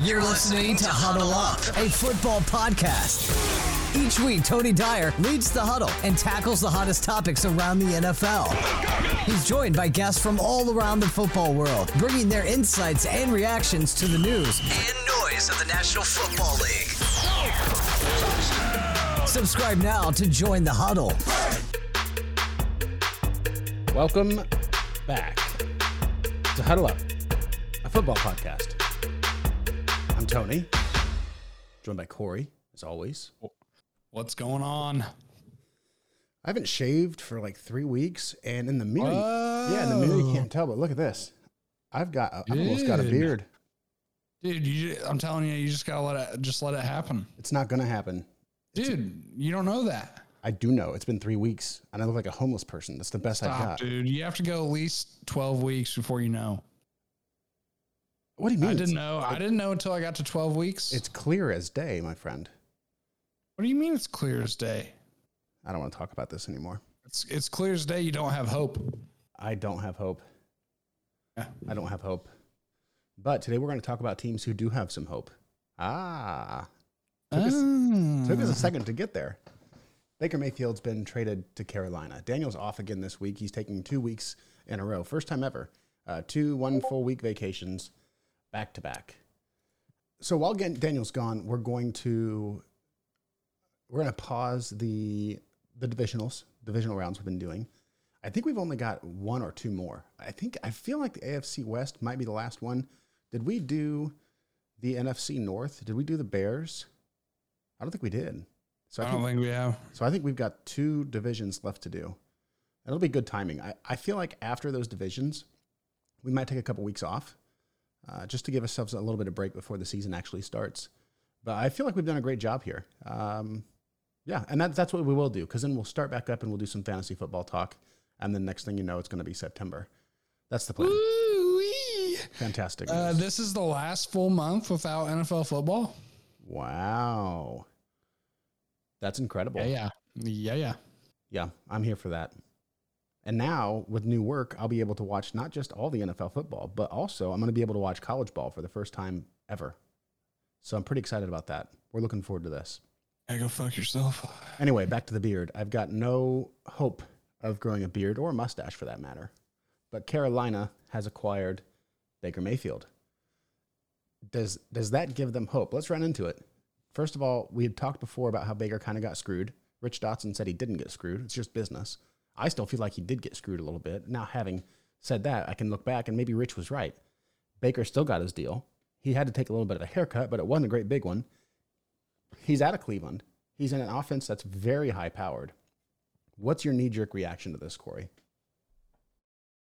You're listening to Huddle Up, a football podcast. Each week, Tony Dyer leads the huddle and tackles the hottest topics around the NFL. He's joined by guests from all around the football world, bringing their insights and reactions to the news and noise of the National Football League. Subscribe now to join the huddle. Welcome back to Huddle Up, a football podcast. Tony, joined by Corey, as always. What's going on? I haven't shaved for like three weeks, and in the mirror, yeah, in the mirror you can't tell, but look at this. I've got, I've almost got a beard. Dude, you, I'm telling you, you just gotta let it, just let it happen. It's not gonna happen. Dude, you don't know that. I do know. It's been three weeks, and I look like a homeless person. That's the best I've Stop, got. dude. You have to go at least 12 weeks before you know. What do you mean? I didn't know. I didn't know until I got to 12 weeks. It's clear as day, my friend. what do you mean it's clear as day? I don't want to talk about this anymore. It's it's clear as day. You don't have hope. I don't have hope. Yeah. I don't have hope. But today we're going to talk about teams who do have some hope. Ah, took us, took Ah. us a second to get there. Baker Mayfield's been traded to Carolina. Daniel's off again this week. He's taking two weeks in a row, first time ever. Uh, two one full week vacations back to back. So while Gan- Daniel's gone, we're going to we're going to pause the the divisionals, divisional rounds we've been doing. I think we've only got one or two more. I think I feel like the AFC West might be the last one. Did we do the NFC North? Did we do the Bears? I don't think we did. So I don't think we have. so I think we've got two divisions left to do. It'll be good timing. I, I feel like after those divisions, we might take a couple weeks off uh, just to give ourselves a little bit of break before the season actually starts. But I feel like we've done a great job here. Um, yeah, and that, that's what we will do because then we'll start back up and we'll do some fantasy football talk. And then next thing you know, it's going to be September. That's the plan. Woo-wee. Fantastic. Uh, this is the last full month without NFL football. wow. That's incredible. Yeah, yeah, yeah, yeah. Yeah, I'm here for that. And now with new work, I'll be able to watch not just all the NFL football, but also I'm going to be able to watch college ball for the first time ever. So I'm pretty excited about that. We're looking forward to this. Hey, go fuck yourself. Anyway, back to the beard. I've got no hope of growing a beard or a mustache for that matter. But Carolina has acquired Baker Mayfield. Does does that give them hope? Let's run into it. First of all, we had talked before about how Baker kind of got screwed. Rich Dotson said he didn't get screwed. It's just business. I still feel like he did get screwed a little bit. Now, having said that, I can look back and maybe Rich was right. Baker still got his deal. He had to take a little bit of a haircut, but it wasn't a great big one. He's out of Cleveland. He's in an offense that's very high powered. What's your knee jerk reaction to this, Corey?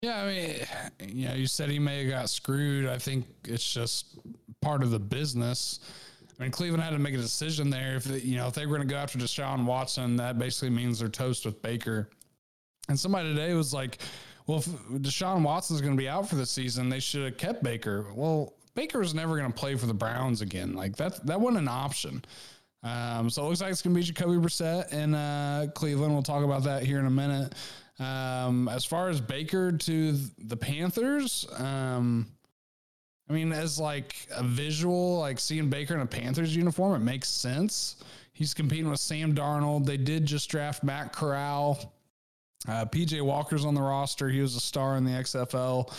Yeah, I mean, you know, you said he may have got screwed. I think it's just part of the business. I mean, Cleveland had to make a decision there. If they, you know, if they were going to go after Deshaun Watson, that basically means they're toast with Baker. And somebody today was like, "Well, if Deshaun Watson's going to be out for the season, they should have kept Baker." Well, Baker's never going to play for the Browns again. Like that, that wasn't an option. Um, so it looks like it's going to be Jacoby Brissett in uh, Cleveland. We'll talk about that here in a minute. Um, as far as Baker to the Panthers, um, I mean, as like a visual, like seeing Baker in a Panthers uniform, it makes sense. He's competing with Sam Darnold. They did just draft Matt Corral. Uh, PJ Walker's on the roster. He was a star in the XFL.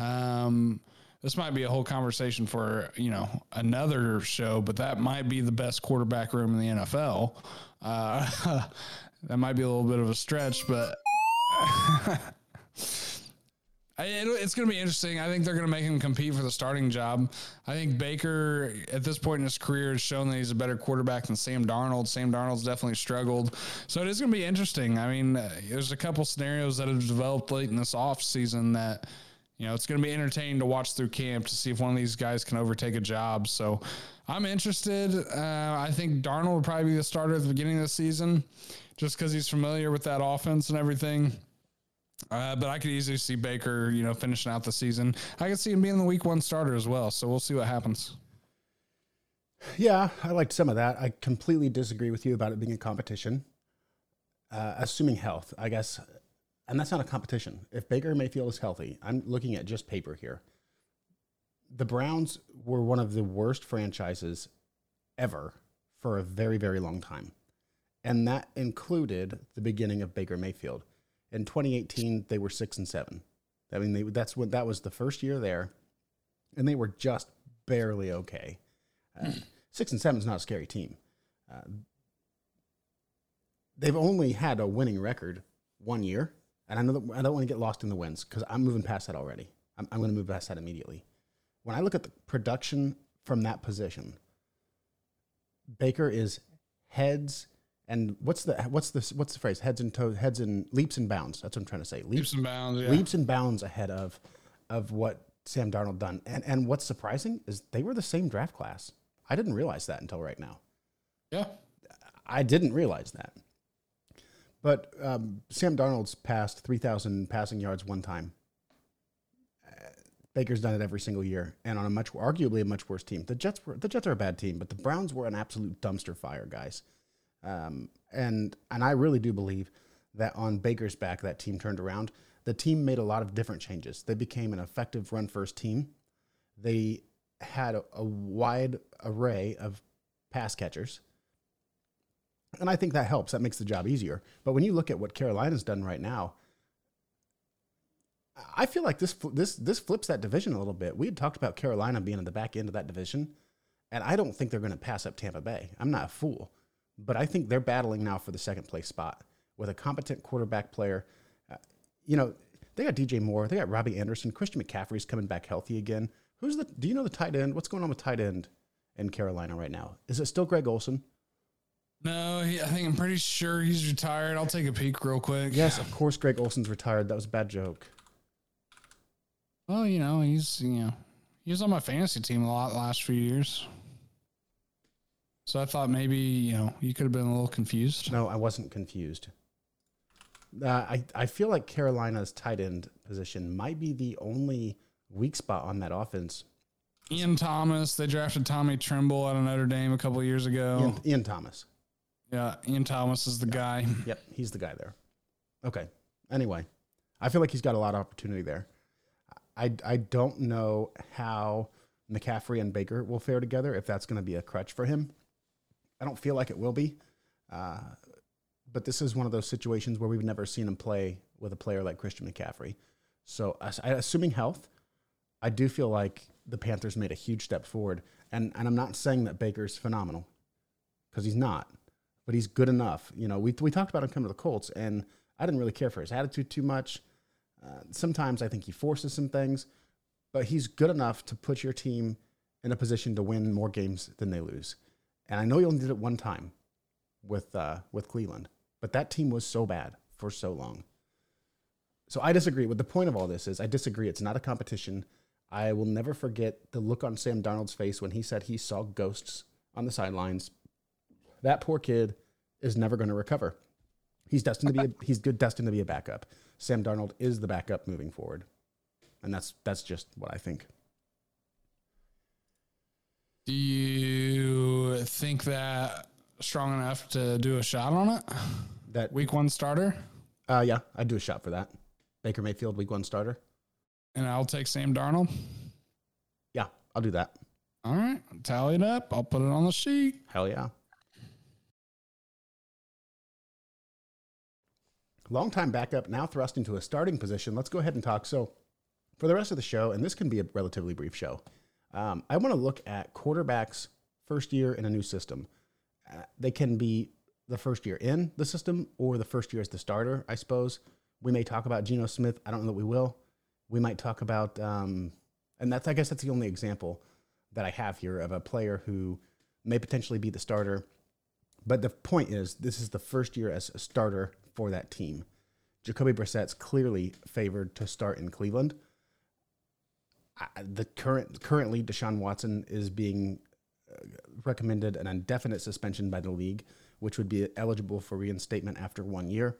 Um, this might be a whole conversation for you know another show, but that might be the best quarterback room in the NFL. Uh, that might be a little bit of a stretch, but it, it's going to be interesting. I think they're going to make him compete for the starting job. I think Baker, at this point in his career, has shown that he's a better quarterback than Sam Darnold. Sam Darnold's definitely struggled. So it is going to be interesting. I mean, uh, there's a couple scenarios that have developed late in this offseason that, you know, it's going to be entertaining to watch through camp to see if one of these guys can overtake a job. So I'm interested. Uh, I think Darnold would probably be the starter at the beginning of the season just because he's familiar with that offense and everything. Uh, but I could easily see Baker, you know, finishing out the season. I could see him being the week one starter as well. So we'll see what happens. Yeah, I liked some of that. I completely disagree with you about it being a competition. Uh, assuming health, I guess, and that's not a competition. If Baker Mayfield is healthy, I'm looking at just paper here. The Browns were one of the worst franchises ever for a very, very long time. And that included the beginning of Baker Mayfield. In 2018, they were six and seven. I mean, they, that's what that was the first year there, and they were just barely okay. Uh, six and seven is not a scary team. Uh, they've only had a winning record one year, and I know that I don't want to get lost in the wins because I'm moving past that already. I'm, I'm going to move past that immediately. When I look at the production from that position, Baker is heads and what's the what's the what's the phrase heads and toes heads and leaps and bounds. That's what I'm trying to say. Leaps and bounds. Yeah. leaps and bounds ahead of of what Sam Darnold done. And and what's surprising is they were the same draft class. I didn't realize that until right now. Yeah. I didn't realize that. But um, Sam Darnold's passed 3,000 passing yards one time. Baker's done it every single year, and on a much, arguably a much worse team. The Jets were the Jets are a bad team, but the Browns were an absolute dumpster fire, guys. Um, and and I really do believe that on Baker's back, that team turned around. The team made a lot of different changes. They became an effective run first team. They had a, a wide array of pass catchers. And I think that helps. That makes the job easier. But when you look at what Carolina's done right now, I feel like this this this flips that division a little bit. We had talked about Carolina being at the back end of that division, and I don't think they're going to pass up Tampa Bay. I'm not a fool, but I think they're battling now for the second place spot with a competent quarterback player. Uh, you know, they got DJ Moore, they got Robbie Anderson, Christian McCaffrey's coming back healthy again. Who's the? Do you know the tight end? What's going on with tight end in Carolina right now? Is it still Greg Olsen? No, he, I think I'm pretty sure he's retired. I'll take a peek real quick. Yes, of course, Greg Olsen's retired. That was a bad joke. Well, you know, he's you know he was on my fantasy team a lot last few years. So I thought maybe you know you could have been a little confused. No, I wasn't confused. Uh, I I feel like Carolina's tight end position might be the only weak spot on that offense. Ian Thomas, they drafted Tommy Tremble out of Notre Dame a couple years ago. Ian, Ian Thomas. Yeah, Ian Thomas is the guy. Yep, he's the guy there. Okay. Anyway, I feel like he's got a lot of opportunity there. I, I don't know how McCaffrey and Baker will fare together, if that's going to be a crutch for him. I don't feel like it will be. Uh, but this is one of those situations where we've never seen him play with a player like Christian McCaffrey. So, assuming health, I do feel like the Panthers made a huge step forward. And, and I'm not saying that Baker's phenomenal because he's not, but he's good enough. You know, we, we talked about him coming to the Colts, and I didn't really care for his attitude too much. Uh, sometimes I think he forces some things, but he's good enough to put your team in a position to win more games than they lose. And I know he only did it one time with uh, with Cleveland, but that team was so bad for so long. So I disagree. What the point of all this is, I disagree. It's not a competition. I will never forget the look on Sam Darnold's face when he said he saw ghosts on the sidelines. That poor kid is never going to recover. He's destined to be a, he's good destined to be a backup. Sam Darnold is the backup moving forward. And that's that's just what I think. Do you think that strong enough to do a shot on it? That Week one starter? uh yeah, I'd do a shot for that. Baker Mayfield week 1 starter. And I'll take Sam Darnold. Yeah, I'll do that. All right. Tally it up. I'll put it on the sheet. Hell yeah. Longtime backup, now thrust into a starting position. Let's go ahead and talk. So, for the rest of the show, and this can be a relatively brief show, um, I want to look at quarterbacks' first year in a new system. Uh, they can be the first year in the system or the first year as the starter, I suppose. We may talk about Geno Smith. I don't know that we will. We might talk about, um, and that's, I guess, that's the only example that I have here of a player who may potentially be the starter. But the point is, this is the first year as a starter for that team. Jacoby Brissett's clearly favored to start in Cleveland. The current currently Deshaun Watson is being uh, recommended an indefinite suspension by the league, which would be eligible for reinstatement after one year.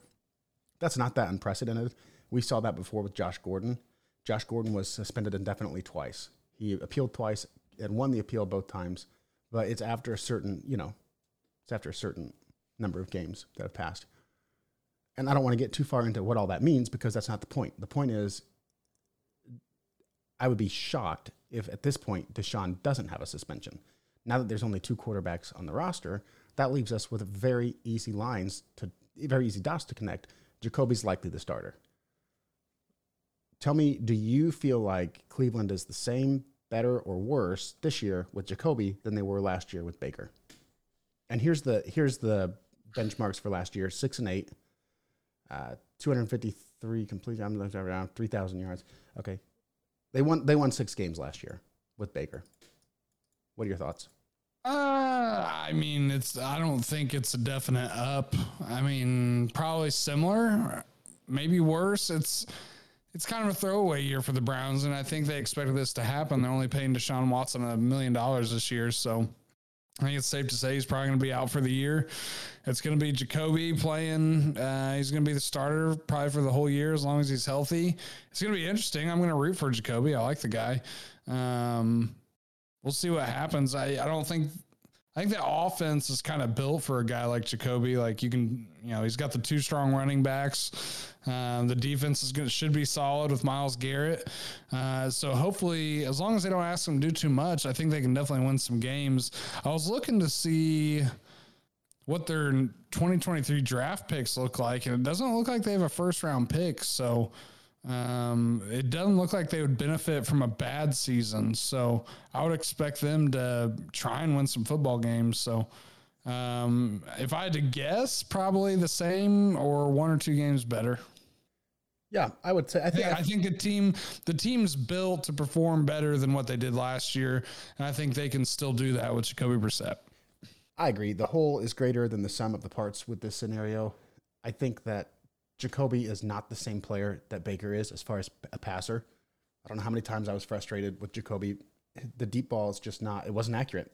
That's not that unprecedented. We saw that before with Josh Gordon. Josh Gordon was suspended indefinitely twice. He appealed twice and won the appeal both times, but it's after a certain, you know, it's after a certain number of games that have passed. And I don't want to get too far into what all that means because that's not the point. The point is, I would be shocked if at this point Deshaun doesn't have a suspension. Now that there's only two quarterbacks on the roster, that leaves us with very easy lines to very easy dots to connect. Jacoby's likely the starter. Tell me, do you feel like Cleveland is the same, better, or worse this year with Jacoby than they were last year with Baker? And here's the here's the benchmarks for last year: six and eight, uh, 253 complete. I'm looking around 3,000 yards. Okay, they won they won six games last year with Baker. What are your thoughts? Uh, I mean, it's. I don't think it's a definite up. I mean, probably similar, maybe worse. It's. It's kind of a throwaway year for the Browns, and I think they expected this to happen. They're only paying Deshaun Watson a million dollars this year, so I think it's safe to say he's probably going to be out for the year. It's going to be Jacoby playing. Uh, he's going to be the starter probably for the whole year as long as he's healthy. It's going to be interesting. I'm going to root for Jacoby. I like the guy. Um, we'll see what happens. I, I don't think I think the offense is kind of built for a guy like Jacoby. Like you can, you know, he's got the two strong running backs. Uh, the defense is going should be solid with Myles Garrett. Uh, so hopefully, as long as they don't ask them to do too much, I think they can definitely win some games. I was looking to see what their 2023 draft picks look like, and it doesn't look like they have a first round pick. So um, it doesn't look like they would benefit from a bad season, so I would expect them to try and win some football games. So, um, if I had to guess, probably the same or one or two games better. Yeah, I would say. I think, I think the team the team's built to perform better than what they did last year, and I think they can still do that with Jacoby Brissett. I agree. The whole is greater than the sum of the parts with this scenario. I think that Jacoby is not the same player that Baker is as far as a passer. I don't know how many times I was frustrated with Jacoby. The deep ball is just not, it wasn't accurate.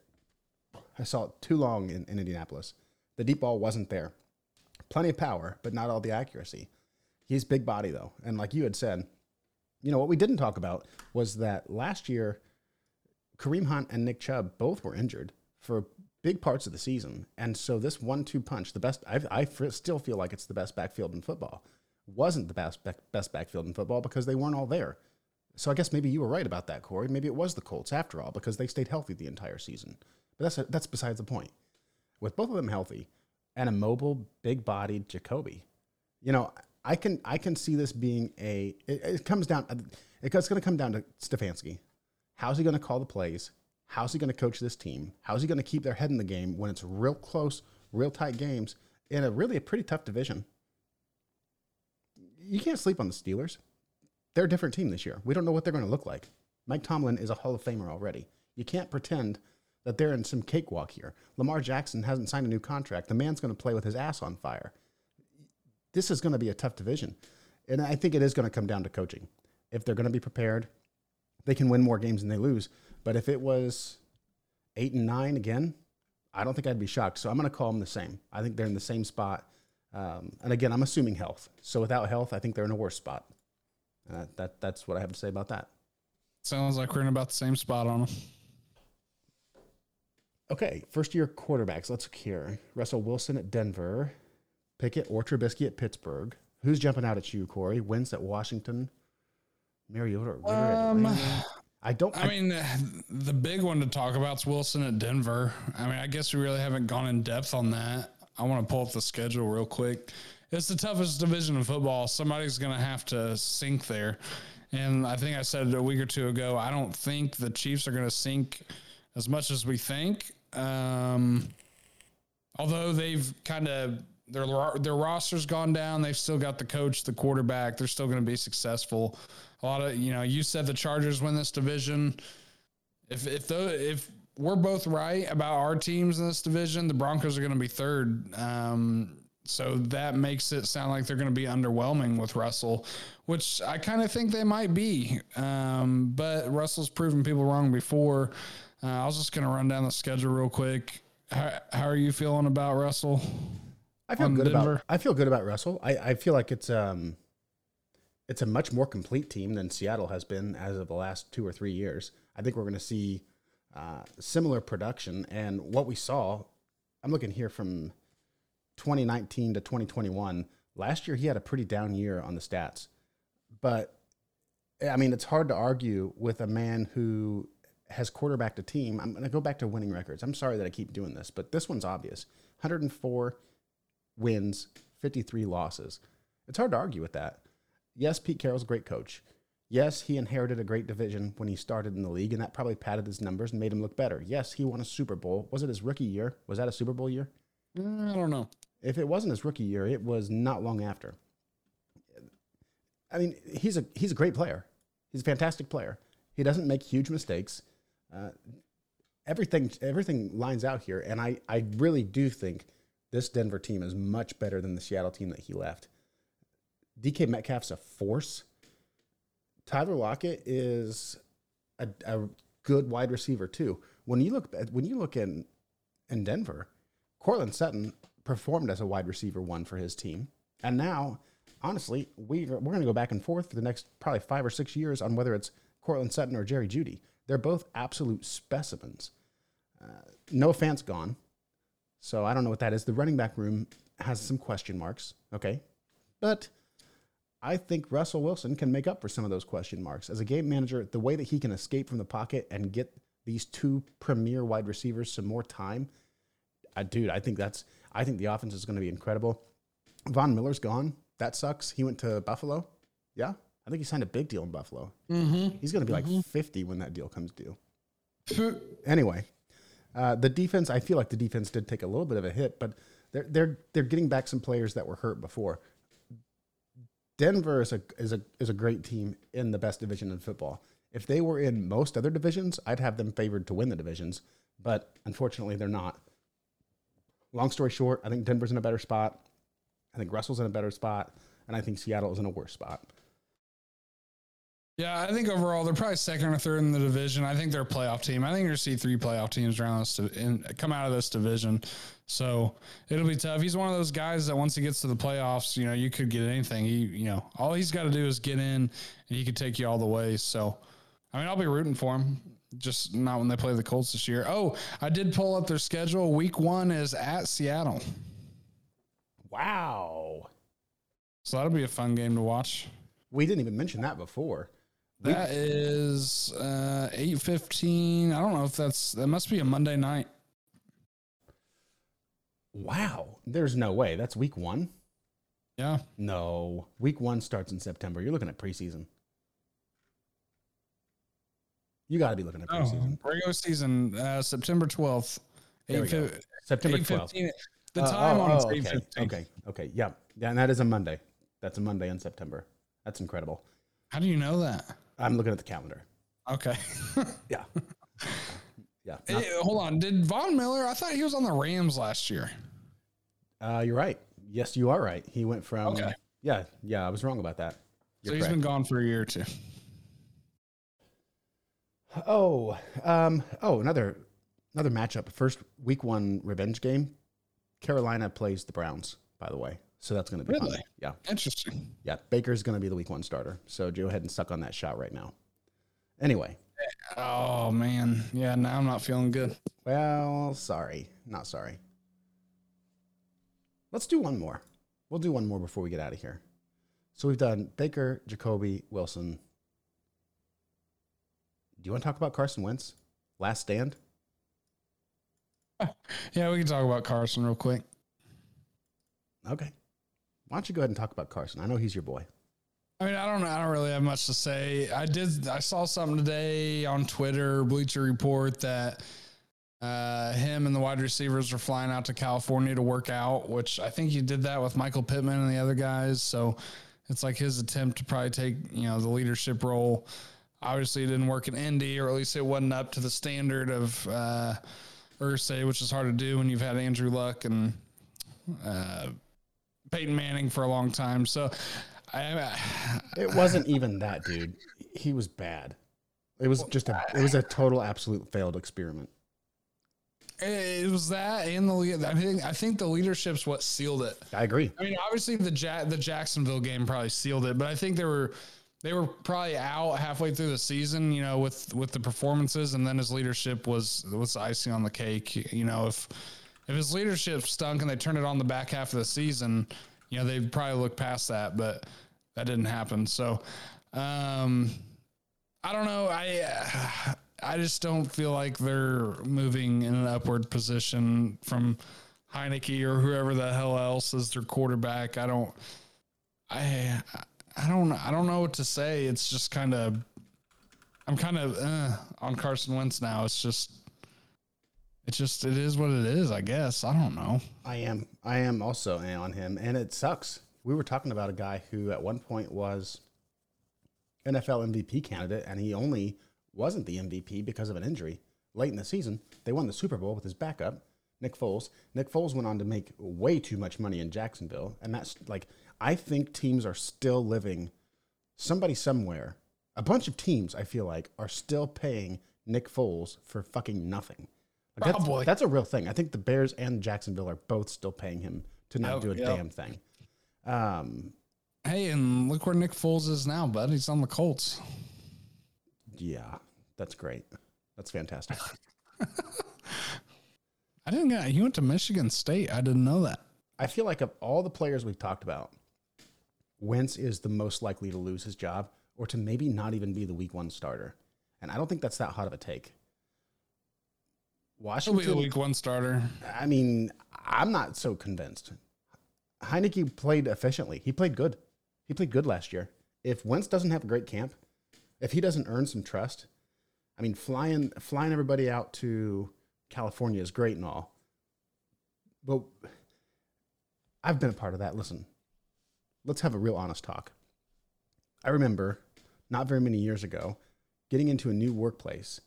I saw it too long in, in Indianapolis. The deep ball wasn't there. Plenty of power, but not all the accuracy. He's big body, though. And like you had said, you know, what we didn't talk about was that last year, Kareem Hunt and Nick Chubb both were injured for big parts of the season. And so this one-two punch, the best, I, I still feel like it's the best backfield in football. Wasn't the best best backfield in football because they weren't all there. So I guess maybe you were right about that, Corey. Maybe it was the Colts after all because they stayed healthy the entire season. But that's a, that's besides the point. With both of them healthy and a mobile, big-bodied Jacoby, you know, I can I can see this being a. It, it comes down. It's going to come down to Stefanski. How's he going to call the plays? How's he going to coach this team? How's he going to keep their head in the game when it's real close, real tight games in a really a pretty tough division? You can't sleep on the Steelers. They're a different team this year. We don't know what they're going to look like. Mike Tomlin is a Hall of Famer already. You can't pretend that they're in some cakewalk here. Lamar Jackson hasn't signed a new contract. The man's going to play with his ass on fire. This is going to be a tough division. And I think it is going to come down to coaching. If they're going to be prepared, they can win more games than they lose. But if it was eight and nine again, I don't think I'd be shocked. So I'm going to call them the same. I think they're in the same spot. Um, and again, I'm assuming health. So without health, I think they're in a worse spot. Uh, that that's what I have to say about that. Sounds like we're in about the same spot on them. Okay, first year quarterbacks. Let's look here. Russell Wilson at Denver, Pickett or Trubisky at Pittsburgh. Who's jumping out at you, Corey? Wentz at Washington, Mariota Ritter um, at I don't. I, I mean, the big one to talk about is Wilson at Denver. I mean, I guess we really haven't gone in depth on that. I want to pull up the schedule real quick. It's the toughest division of football. Somebody's going to have to sink there. And I think I said a week or two ago, I don't think the Chiefs are going to sink as much as we think. Um, although they've kind of their their roster's gone down, they've still got the coach, the quarterback. They're still going to be successful a lot of you know you said the Chargers win this division. If if the if we're both right about our teams in this division, the Broncos are going to be third. Um, so that makes it sound like they're going to be underwhelming with Russell, which I kind of think they might be. Um, but Russell's proven people wrong before. Uh, I was just going to run down the schedule real quick. How, how are you feeling about Russell? I feel good Denver? about I feel good about Russell. I, I feel like it's um it's a much more complete team than Seattle has been as of the last two or three years. I think we're going to see uh, similar production. And what we saw, I'm looking here from 2019 to 2021. Last year, he had a pretty down year on the stats, but I mean, it's hard to argue with a man who has quarterbacked a team. I'm going to go back to winning records. I'm sorry that I keep doing this, but this one's obvious 104 wins, 53 losses. It's hard to argue with that. Yes, Pete Carroll's a great coach. Yes, he inherited a great division when he started in the league, and that probably padded his numbers and made him look better. Yes, he won a Super Bowl. Was it his rookie year? Was that a Super Bowl year? Mm, I don't know. If it wasn't his rookie year, it was not long after. I mean, he's a he's a great player. He's a fantastic player. He doesn't make huge mistakes. Uh, everything everything lines out here, and I I really do think this Denver team is much better than the Seattle team that he left. DK Metcalf's a force. Tyler Lockett is a, a good wide receiver too. When you look when you look in in Denver, Courtland Sutton performed as a wide receiver one for his team, and now honestly, we we're going to go back and forth for the next probably five or six years on whether it's Courtland Sutton or Jerry Jeudy. They're both absolute specimens. Uh, Noah Fant's gone, so I don't know what that is. The running back room has some question marks. Okay, but I think Russell Wilson can make up for some of those question marks as a game manager. The way that he can escape from the pocket and get these two premier wide receivers some more time, uh, dude, I think that's. I think the offense is going to be incredible. Von Miller's gone. That sucks. He went to Buffalo. Yeah, I think he signed a big deal in Buffalo. Mm-hmm. He's going to be like 50 when that deal comes due. anyway, uh, the defense. I feel like the defense did take a little bit of a hit, but they're they're they're getting back some players that were hurt before. Denver is a is a is a great team in the best division in football. If they were in most other divisions, I'd have them favored to win the divisions, but unfortunately, they're not. Long story short, I think Denver's in a better spot. I think Russell's in a better spot, and I think Seattle is in a worse spot. Yeah, I think overall they're probably second or third in the division. I think they're a playoff team. I think you're see three playoff teams around this in, come out of this division. So it'll be tough. He's one of those guys that once he gets to the playoffs, you know, you could get anything. He, you know, all he's got to do is get in, and he could take you all the way. So, I mean, I'll be rooting for him. Just not when they play the Colts this year. Oh, I did pull up their schedule. Week one is at Seattle. Wow. So that'll be a fun game to watch. We didn't even mention that before. That is uh, eight fifteen. I don't know if that's that must be a Monday night. Wow. There's no way. That's week one. Yeah. No. Week one starts in September. You're looking at preseason. You got to be looking at Oh, preseason. regular season, uh, September twelfth. There we go. September 12th. The Uh, time oh, on it's oh, okay. Okay. Okay. Yeah. Yeah. And that is a Monday. That's a Monday in September. That's incredible. How do you know that? I'm looking at the calendar. Okay. Yeah. Yeah. Hey, hold on. Did Von Miller? I thought he was on the Rams last year. Uh, you're right. Yes, you are right. He went from. Okay. Yeah. Yeah. I was wrong about that. So You're he's correct. been gone for a year or two. Oh, um, oh, another another matchup. First week one revenge game. Carolina plays the Browns, by the way. So that's going to be fun. Really? Yeah, Interesting. yeah. Baker's going to be the week one starter. So go ahead and suck on that shot right now. Anyway, Oh man. Yeah. Now I'm not feeling good. well, sorry, not sorry. Let's do one more. We'll do one more before we get out of here. So we've done Baker, Jacoby, Wilson. Do you want to talk about Carson Wentz? Last stand? Yeah, we can talk about Carson real quick. Okay. Why don't you go ahead and talk about Carson? I know he's your boy. I mean, I don't. I don't really have much to say. I did. I saw something today on Twitter, Bleacher Report, that uh, him and the wide receivers are flying out to California to work out. Which I think he did that with Michael Pittman and the other guys. So it's like his attempt to probably take you know the leadership role. Obviously, it didn't work in Indy, or at least it wasn't up to the standard of uh, Irsay, which is hard to do when you've had Andrew Luck and uh, Peyton Manning for a long time. So. I, It wasn't even that, dude. He was bad. It was just a it was a total absolute failed experiment. It was that and the I think I think the leadership's what sealed it. I agree. I mean, obviously the ja- the Jacksonville game probably sealed it, but I think they were they were probably out halfway through the season, you know, with with the performances, and then his leadership was was icing on the cake. You know, if if his leadership stunk and they turned it on the back half of the season, you know, they'd probably look past that, but that didn't happen. So, um, I don't know. I I just don't feel like they're moving in an upward position from Heinicke or whoever the hell else is their quarterback. I don't. I I don't I don't know what to say. It's just kind of I'm kind of uh, on Carson Wentz now. It's just it's just it is what it is. I guess I don't know. I am I am also on him, and it sucks. We were talking about a guy who at one point was NFL MVP candidate, and he only wasn't the MVP because of an injury late in the season. They won the Super Bowl with his backup, Nick Foles. Nick Foles went on to make way too much money in Jacksonville, and that's like I think teams are still living. Somebody somewhere, a bunch of teams, I feel like, are still paying Nick Foles for fucking nothing. Like that's, Probably. that's a real thing. I think the Bears and Jacksonville are both still paying him to not Yep, do a damn thing. Um, Hey, and look where Nick Foles is now, bud. He's on the Colts. yeah, that's great. That's fantastic. I didn't get. He went to Michigan State. I didn't know that. I feel like of all the players we've talked about, Wentz is the most likely to lose his job or to maybe not even be the week one starter. And I don't think that's that hot of a take. He'll be Washington, the week one starter. I mean, I'm not so convinced. Heinicke played efficiently. He played good. He played good last year. If Wentz doesn't have a great camp, if he doesn't earn some trust, I mean, flying flying everybody out to California is great and all, but I've been a part of that. Listen, let's have a real honest talk. I remember not very many years ago getting into a new workplace,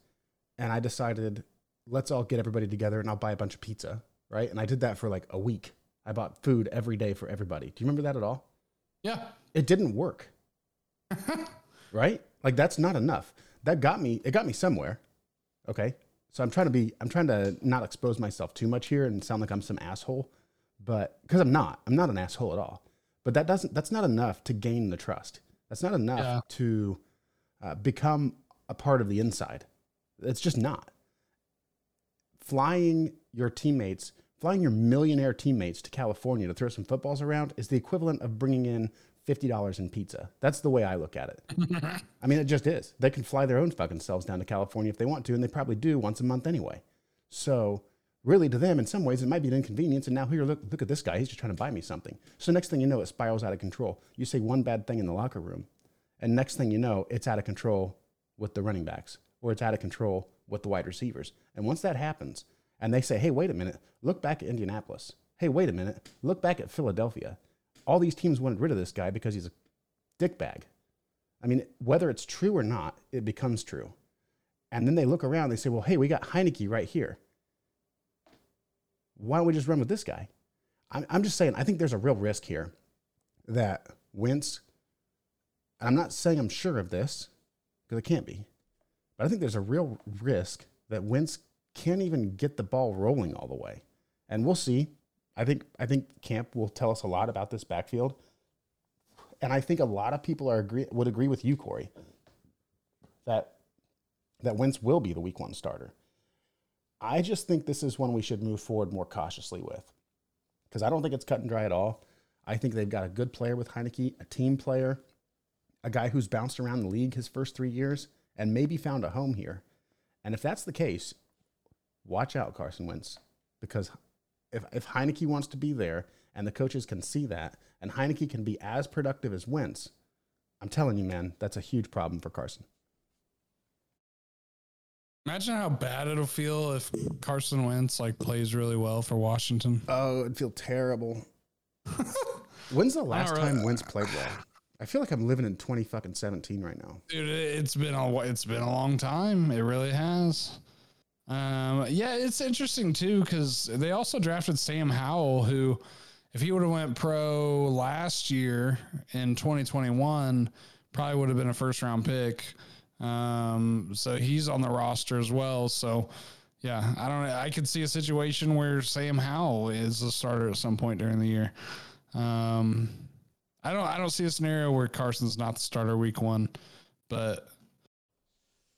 and I decided let's all get everybody together and I'll buy a bunch of pizza, right? And I did that for like a week. I bought food every day for everybody. Do you remember that at all? Yeah. It didn't work. right? Like that's not enough. That got me it got me somewhere. Okay? So I'm trying to be I'm trying to not expose myself too much here and sound like I'm some asshole, but cuz I'm not. I'm not an asshole at all. But that doesn't that's not enough to gain the trust. That's not enough Yeah. to uh, become a part of the inside. It's just not. Flying your teammates, flying your millionaire teammates to California to throw some footballs around is the equivalent of bringing in $50 in pizza. That's the way I look at it. I mean, it just is. They can fly their own fucking selves down to California if they want to, and they probably do once a month anyway. So, really, to them, in some ways, it might be an inconvenience. And now here, look, look at this guy. He's just trying to buy me something. So, next thing you know, it spirals out of control. You say one bad thing in the locker room, and next thing you know, it's out of control with the running backs, or it's out of control with the wide receivers. And once that happens, and they say, hey, wait a minute, look back at Indianapolis. Hey, wait a minute, look back at Philadelphia. All these teams wanted rid of this guy because he's a dickbag. I mean, whether it's true or not, it becomes true. And then they look around, they say, well, hey, we got Heinicke right here. Why don't we just run with this guy? I'm, just saying, I think there's a real risk here that Wentz, and I'm not saying I'm sure of this, because it can't be, but I think there's a real risk that Wentz can't even get the ball rolling all the way. And we'll see. I think I think camp will tell us a lot about this backfield. And I think a lot of people are agree would agree with you, Corey, that that Wentz will be the week one starter. I just think this is one we should move forward more cautiously with. Because I don't think it's cut and dry at all. I think they've got a good player with Heinicke, a team player, a guy who's bounced around the league his first three years and maybe found a home here. And if that's the case, watch out, Carson Wentz, because if if Heinicke wants to be there and the coaches can see that, and Heinicke can be as productive as Wentz, I'm telling you, man, that's a huge problem for Carson. Imagine how bad it'll feel if Carson Wentz like plays really well for Washington. Oh, it'd feel terrible. When's the last really- time Wentz played well? I feel like I'm living in 20 fucking 17 right now. Dude, it's been a it's been a long time. It really has. Um, yeah, it's interesting too because they also drafted Sam Howell, who, if he would have went pro last year in 2021, probably would have been a first round pick. Um, so he's on the roster as well. So, yeah, I don't. I could see a situation where Sam Howell is the starter at some point during the year. Um, I don't. I don't see a scenario where Carson's not the starter week one, but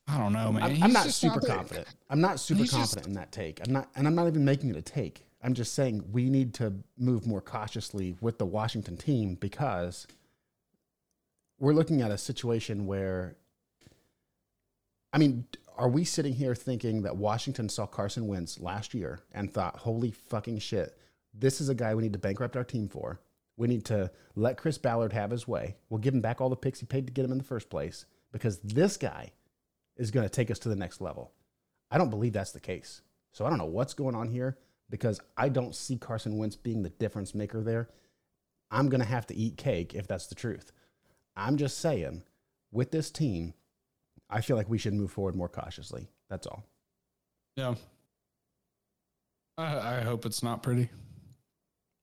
I don't know, man. I'm, I'm not super the- confident. I'm not super He's just- confident in that take. I'm not, and I'm not even making it a take. I'm just saying we need to move more cautiously with the Washington team because we're looking at a situation where I mean, are we sitting here thinking that Washington saw Carson Wentz last year and thought, holy fucking shit, this is a guy we need to bankrupt our team for? We need to let Chris Ballard have his way. We'll give him back all the picks he paid to get him in the first place because this guy is going to take us to the next level. I don't believe that's the case. So I don't know what's going on here because I don't see Carson Wentz being the difference maker there. I'm going to have to eat cake if that's the truth. I'm just saying, with this team, I feel like we should move forward more cautiously. That's all. Yeah. I, I hope it's not pretty.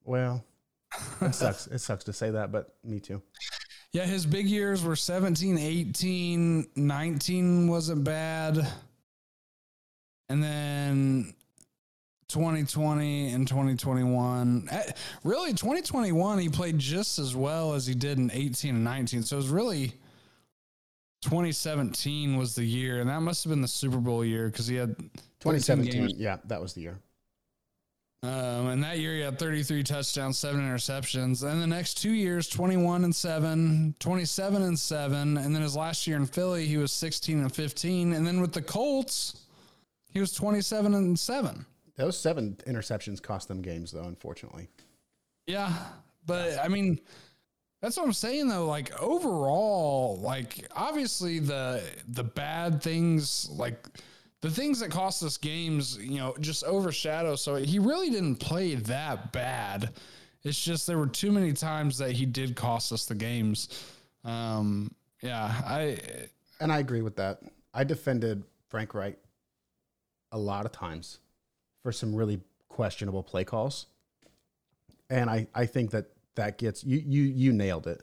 Well, it sucks. it sucks to say that, but me too. Yeah, his big years were 17, 18, 19 wasn't bad. And then 2020 and 2021. Eh, really, 2021, he played just as well as he did in 18 and 19. So it was really 2017 was the year, and that must have been the Super Bowl year because he had 2017. Yeah, that was the year. Um, and that year he had 33 touchdowns, seven interceptions. And the next two years, 21 and seven, 27 and seven. And then his last year in Philly, he was 16 and 15. And then with the Colts, he was 27 and seven. Those seven interceptions cost them games, though, unfortunately. Yeah. But I mean, that's what I'm saying though. Like overall, like obviously the the bad things, like the things that cost us games, you know, just overshadow. So he really didn't play that bad. It's just there were too many times that he did cost us the games. Um, yeah, I and I agree with that. I defended Frank Reich a lot of times for some really questionable play calls, and I I think that that gets you you you nailed it.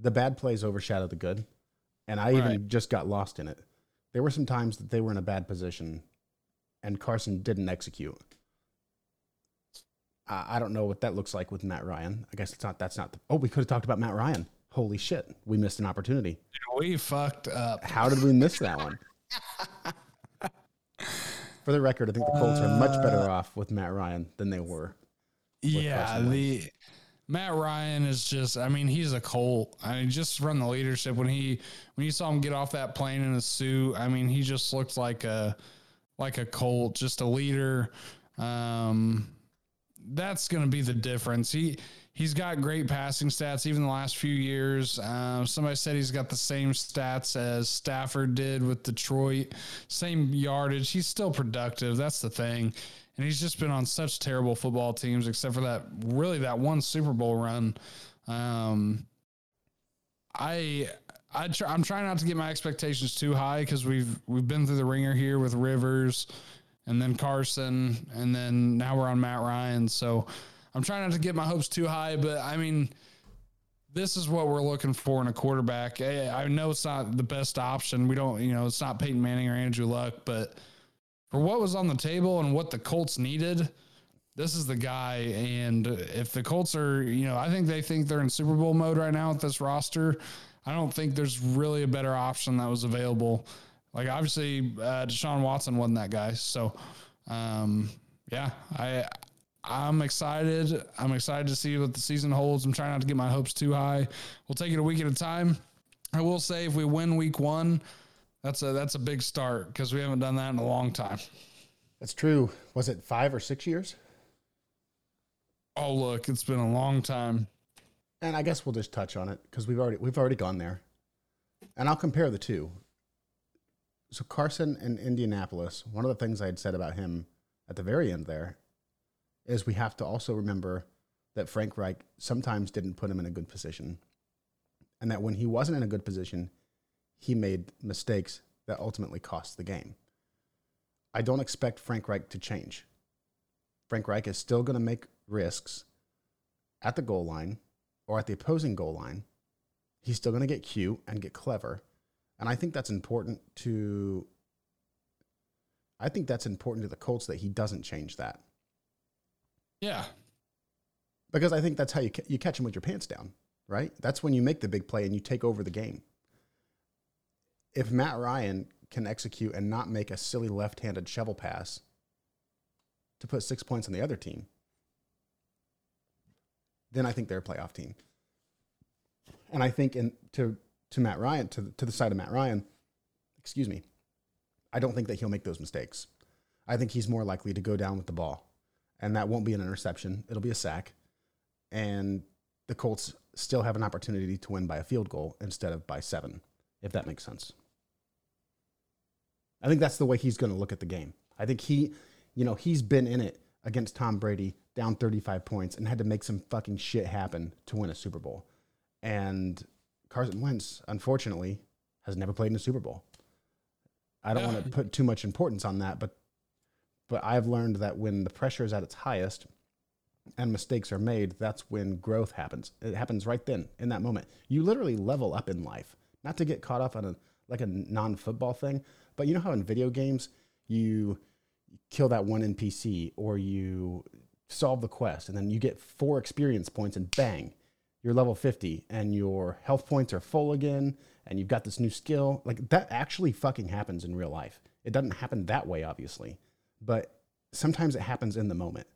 The bad plays overshadow the good, and I right. even just got lost in it. There were some times that they were in a bad position, and Carson didn't execute. I, I don't know what that looks like with Matt Ryan. I guess it's not. That's not. The, oh, we could have talked about Matt Ryan. Holy shit, we missed an opportunity. We fucked up. How did we miss that one? For the record, I think the Colts are much better uh, off with Matt Ryan than they were. Yeah, the Matt Ryan is just, I mean, he's a Colt. I mean, just from the leadership when he, when you saw him get off that plane in a suit, I mean, he just looked like a, like a Colt, just a leader. Um, that's going to be the difference. He, he's got great passing stats even the last few years. Uh, somebody said he's got the same stats as Stafford did with Detroit, same yardage. He's still productive. That's the thing and he's just been on such terrible football teams, except for that really that one Super Bowl run. Um, I I try, I'm trying not to get my expectations too high because we've we've been through the ringer here with Rivers, and then Carson, and then now we're on Matt Ryan. So I'm trying not to get my hopes too high, but I mean. This is what we're looking for in a quarterback. I know it's not the best option. We don't, you know, it's not Peyton Manning or Andrew Luck, but for what was on the table and what the Colts needed, this is the guy. And if the Colts are, you know, I think they think they're in Super Bowl mode right now with this roster. I don't think there's really a better option that was available. Like obviously, uh, Deshaun Watson wasn't that guy. So, um, yeah, I I'm excited. I'm excited to see what the season holds. I'm trying not to get my hopes too high. We'll take it a week at a time. I will say if we win week one, that's a that's a big start because we haven't done that in a long time. That's true. Was it five or six years? Oh, look, it's been a long time. And I guess we'll just touch on it because we've already we've already gone there. And I'll compare the two. So Carson in Indianapolis, one of the things I had said about him at the very end there is we have to also remember that Frank Reich sometimes didn't put him in a good position. And that when he wasn't in a good position, he made mistakes that ultimately cost the game. I don't expect Frank Reich to change. Frank Reich is still going to make risks at the goal line or at the opposing goal line. He's still going to get cute and get clever. And I think that's important to I think that's important to the Colts that he doesn't change that. Yeah. Because I think that's how you you catch him with your pants down, right? That's when you make the big play and you take over the game if Matt Ryan can execute and not make a silly left-handed shovel pass to put six points on the other team, then I think they're a playoff team. And I think in to to Matt Ryan to to the side of Matt Ryan, excuse me, I don't think that he'll make those mistakes. I think he's more likely to go down with the ball, and that won't be an interception. It'll be a sack, and the Colts still have an opportunity to win by a field goal instead of by seven, if that makes sense. I think that's the way he's going to look at the game. I think he, you know, he's been in it against Tom Brady, down 35 points, and had to make some fucking shit happen to win a Super Bowl. And Carson Wentz, unfortunately, has never played in a Super Bowl. I don't want to put too much importance on that, but but I've learned that when the pressure is at its highest and mistakes are made, that's when growth happens. It happens right then in that moment. You literally level up in life. Not to get caught up on a like a non-football thing, but you know how in video games you kill that one NPC or you solve the quest and then you get four experience points and bang, you're level 50 and your health points are full again and you've got this new skill. Like that actually fucking happens in real life. It doesn't happen that way, obviously, but sometimes it happens in the moment.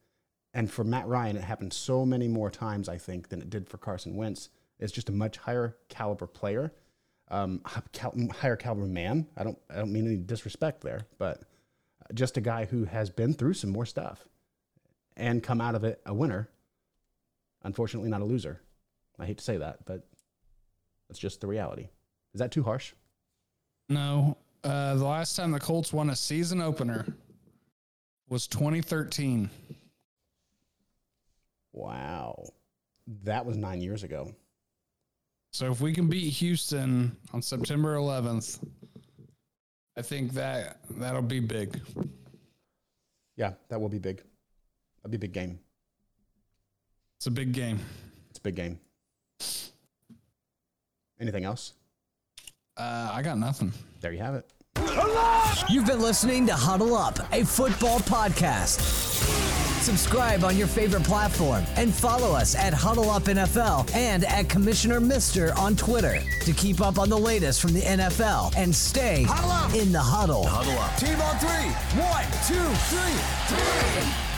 And for Matt Ryan, it happened so many more times, I think, than it did for Carson Wentz. It's just a much higher caliber player, um, higher caliber man. I don't, I don't mean any disrespect there, but just a guy who has been through some more stuff and come out of it a winner. Unfortunately, not a loser. I hate to say that, but that's just the reality. Is that too harsh? No. Uh, the last time the Colts won a season opener was 2013. Wow. That was nine years ago. So if we can beat Houston on September 11th, I think that that'll be big. Yeah, that will be big. That'll be a big game. It's a big game. It's a big game. Anything else? Uh, I got nothing. There you have it. You've been listening to Huddle Up, a football podcast. Subscribe on your favorite platform and follow us at Huddle Up NFL and at Commissioner Mister on Twitter to keep up on the latest from the NFL and stay in the huddle. Huddle Up. Team on three. One, two, three, three.